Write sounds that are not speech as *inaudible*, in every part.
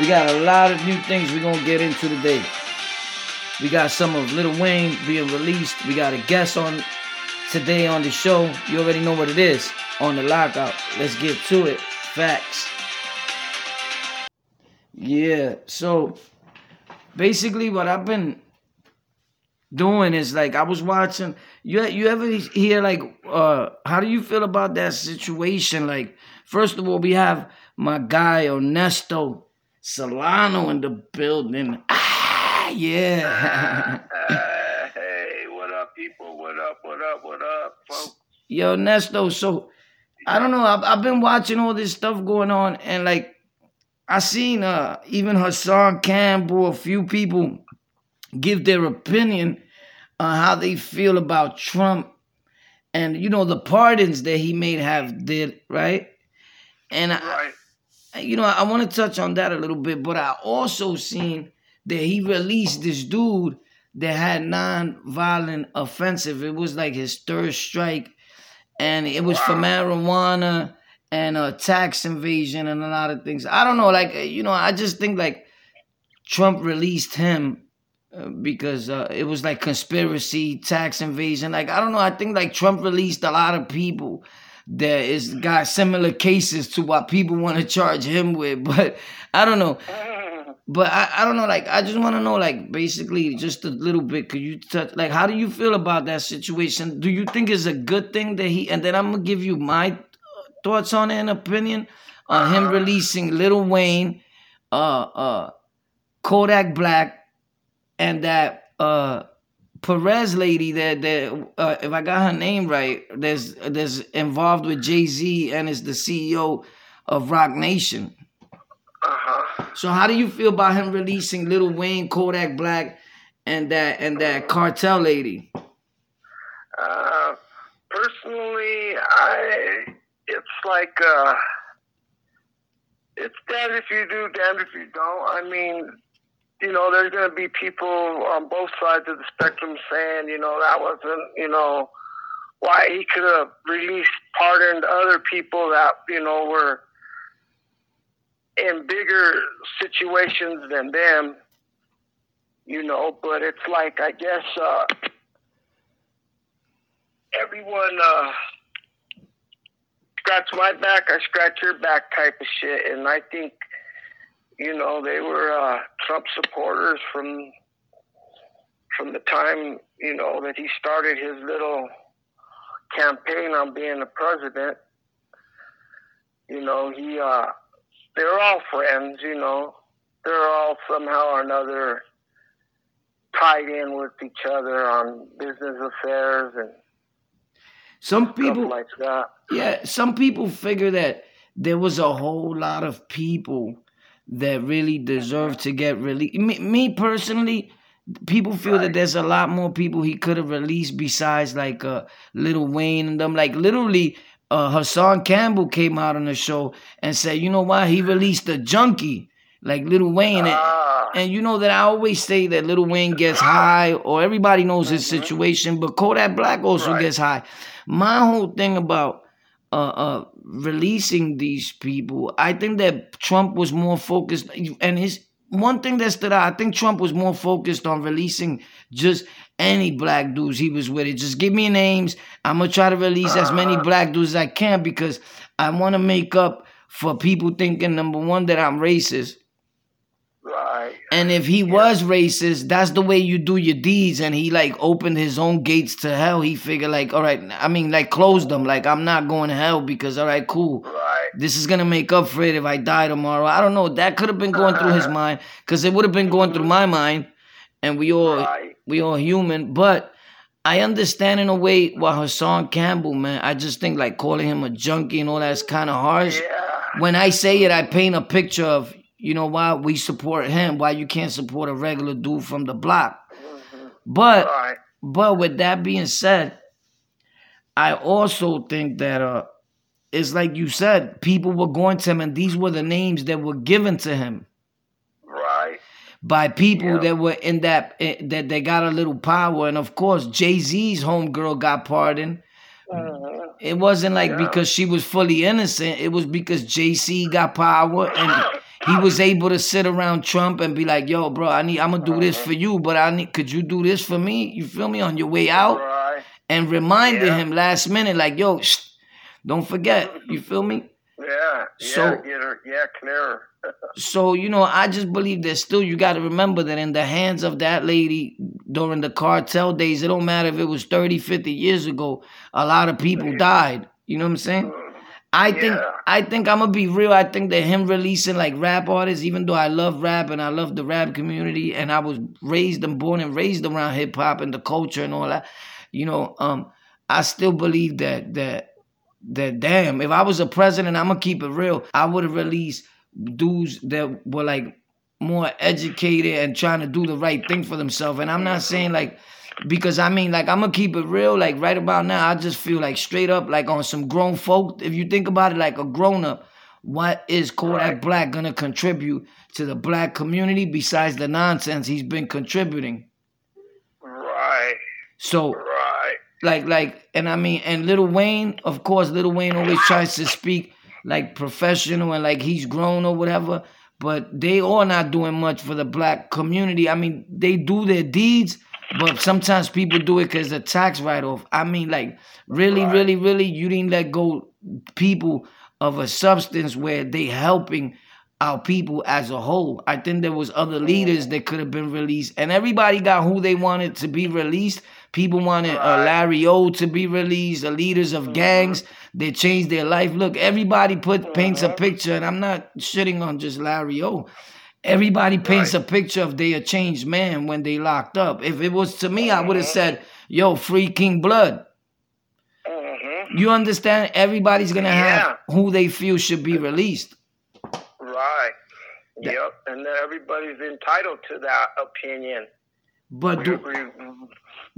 We got a lot of new things we're gonna get into today. We got some of Lil Wayne being released. We got a guest on today on the show. You already know what it is on the lockout. Let's get to it. Facts. Yeah, so basically what I've been doing is like I was watching you you ever hear like uh how do you feel about that situation like first of all we have my guy Ernesto Solano in the building. Ah yeah. Uh, *laughs* hey what up people? What up what up what up folks? Yo Ernesto so I don't know. I've, I've been watching all this stuff going on and like I seen uh even Hassan Campbell a few people give their opinion on how they feel about Trump and you know the pardons that he may have did, right? And right. You know, I want to touch on that a little bit, but I also seen that he released this dude that had non-violent offensive. It was like his third strike, and it was for marijuana and a tax invasion and a lot of things. I don't know, like you know, I just think like Trump released him because uh, it was like conspiracy, tax invasion. Like I don't know. I think like Trump released a lot of people that is got similar cases to what people want to charge him with. *laughs* But I don't know. But I, I don't know. Like I just want to know. Like basically, just a little bit. Could you touch? Like how do you feel about that situation? Do you think it's a good thing that he? And then I'm gonna give you my thoughts on it and opinion on him releasing Lil Wayne, uh, uh, Kodak Black and that uh Perez lady that that uh, if I got her name right, there's there's involved with Jay Z and is the CEO of Roc Nation. Uh-huh. So how do you feel about him releasing Little Wayne, Kodak Black, and that and that cartel lady? Uh, personally, I it's like uh, it's damned if you do, damned if you don't. I mean, you know, there's going to be people on both sides of the spectrum saying, you know, that wasn't, you know, why he could have released, pardoned other people that, you know, were in bigger situations than them, you know, but it's like, I guess, uh, everyone, uh, scratch my back, I scratch your back type of shit. And I think, you know, they were uh, Trump supporters from from the time you know that he started his little campaign on being the president. You know, he uh, they're all friends. You know, they're all somehow or another tied in with each other on business affairs and some people like that. Yeah, some people figure that there was a whole lot of people that really deserve to get released. Me, me personally, people feel right. that there's a lot more people he could have released besides like uh, Little Wayne and them. Like literally, uh, Hassan Campbell came out on the show and said, you know why he released a junkie like Little Wayne. And, and, you know that I always say that Little Wayne gets high, or everybody knows his mm-hmm. situation, but Kodak Black also right. gets high. My whole thing about uh, uh, releasing these people. I think that Trump was more focused, and his one thing that stood out. I think Trump was more focused on releasing just any black dudes he was with. It just give me names. I'm gonna try to release as many uh-huh. black dudes as I can because I want to make up for people thinking number one that I'm racist Right. And if he yeah. was racist, that's the way you do your deeds. And he like opened his own gates to hell. He figured like, all right, I mean, like closed them. Like I'm not going to hell because all right, cool. Right. This is gonna make up for it if I die tomorrow. I don't know. That could have been going through his *laughs* mind because it would have been going through my mind. And we all right. we all human, but. I understand in a way why Hassan Campbell, man. I just think like calling him a junkie and all that's kind of harsh. Yeah. When I say it, I paint a picture of you know why we support him, why you can't support a regular dude from the block. Mm-hmm. But right. but with that being said, I also think that uh it's like you said, people were going to him and these were the names that were given to him. Right. By people that were in that eh, that they got a little power. And of course, Jay-Z's homegirl got pardoned. Mm-hmm. It wasn't like yeah. because she was fully innocent. It was because Jay-Z got power and *coughs* he was able to sit around Trump and be like, "Yo, bro, I need, I'm gonna do this Uh-huh. for you, but I need, could you do this for me? You feel me on your way out?" Right. And reminded Yeah. him last minute, like, "Yo, shh, don't forget." You feel me? *laughs* Yeah. Yeah. So- her, yeah, clearer. *laughs* So, you know, I just believe that still you got to remember that in the hands of that lady during the cartel days, it don't matter if it was 30, 50 years ago, a lot of people died. You know what I'm saying? I think Yeah. I think I'm gonna be real. I think that him releasing like rap artists, even though I love rap and I love the rap community, and I was raised and born and raised around hip hop and the culture and all that, you know, um, I still believe that that that damn, if I was a president, I'm gonna keep it real. I would have released dudes that were like more educated and trying to do the right thing for themselves. And I'm not saying like because I mean like I'm gonna keep it real. Like right about now, I just feel like straight up like on some grown folk. If you think about it like a grown up, what is Kodak. Black gonna contribute to the black community besides the nonsense he's been contributing? Right. So Right. like like and I mean and Little Wayne, of course, Little Wayne always tries to speak like professional and like he's grown or whatever, but they all not doing much for the black community. I mean, they do their deeds, but sometimes people do it because the tax write off. I mean, like really, Right. really, really, you didn't let go people of a substance where they helping our people as a whole. I think there was other mm. leaders that could have been released, and everybody got who they wanted to be released. People wanted uh, Larry O to be released, the leaders of mm-hmm. gangs. They changed their life. Look, everybody put paints a mm-hmm. picture, and I'm not shitting on just Larry O. Everybody paints Right. a picture of they a changed man when they locked up. If it was to me, I would have said, "Yo, free King Blood." hmm You understand? Everybody's gonna have who they feel should be released. Right. Yep. And everybody's entitled to that opinion. But do,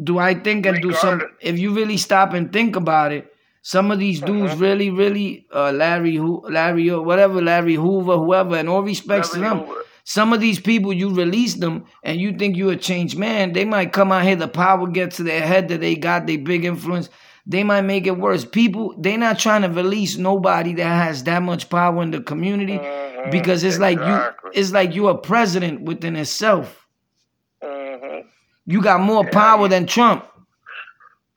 do I think and do some? If you really stop and think about it, some of these dudes Uh-huh. really, really, uh, Larry, who, Larry, or whatever, Larry Hoover, whoever, and all respects to them. Hoover. Some of these people, you release them, and you think you're a changed man. They might come out here, the power gets to their head that they got, they big influence. They might make it worse. People, they not trying to release nobody that has that much power in the community Mhm. because it's like you, it's like you're a president within itself. Mhm. You got more power than Trump.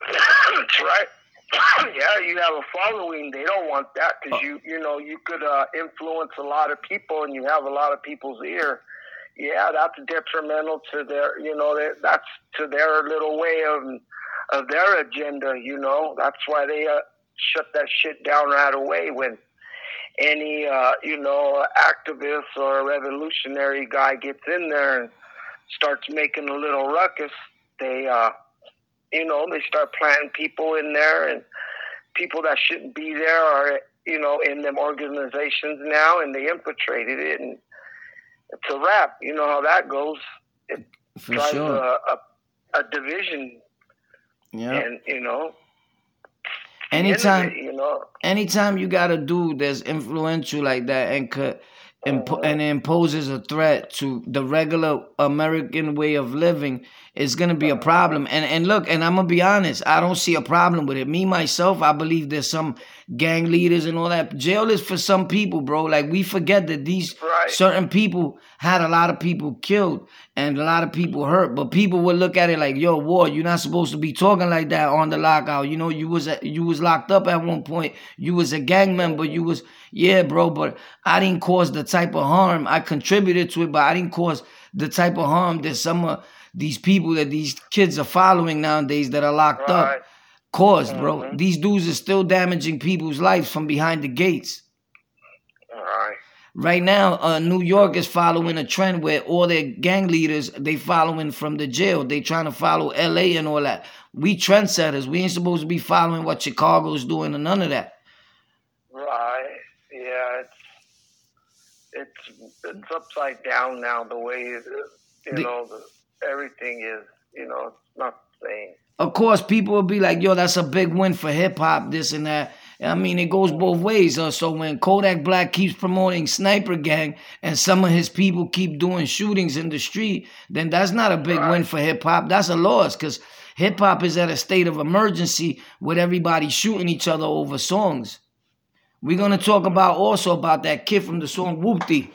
*laughs* That's right. *laughs* Yeah, you have a following. They don't want that because you, you know, you could uh, influence a lot of people, and you have a lot of people's ear. Yeah, that's detrimental to their, you know, their, that's to their little way of of their agenda. You know, that's why they uh, shut that shit down right away when any, uh, you know, activist or revolutionary guy gets in there and starts making a little ruckus. They, uh, you know, they start planting people in there and people that shouldn't be there are, you know, in them organizations now and they infiltrated it and it's a wrap. You know how that goes. It For drives sure. a, a, a division Yeah. and, you know, the end of Anytime it, you know, anytime you got a dude that's influential like that and could impo- uh-huh. and imposes a threat to the regular American way of living, it's gonna be a uh-huh. problem. And and look, and I'm gonna be honest, I don't see a problem with it. Me myself, I believe there's some gang leaders and all that. Jail is for some people, bro. Like we forget that these Right. certain people had a lot of people killed and a lot of people hurt. But people would look at it like, "Yo, war, you're not supposed to be talking like that on the lockout." You know, you was at, you was locked up at one point. You was a gang member. You was yeah, bro. But I didn't cause the type of harm. I contributed to it, but I didn't cause the type of harm that some of these people that these kids are following nowadays that are locked Right. up caused, bro. Mm-hmm. These dudes are still damaging people's lives from behind the gates. Right. Now, uh, New York is following a trend where all their gang leaders they following from the jail. They trying to follow L.A. and all that. We trendsetters. We ain't supposed to be following what Chicago's doing or none of that. Right. Yeah, it's it's it's upside down now. The way it, you The- know the, everything is. You know, it's not the same. Of course, people will be like, "Yo, that's a big win for hip hop." This and that. I mean, it goes both ways. Uh, so when Kodak Black keeps promoting Sniper Gang and some of his people keep doing shootings in the street, then that's not a big win for hip hop. That's a loss because hip hop is at a state of emergency with everybody shooting each other over songs. We're gonna talk about also about that kid from the song Whoopty.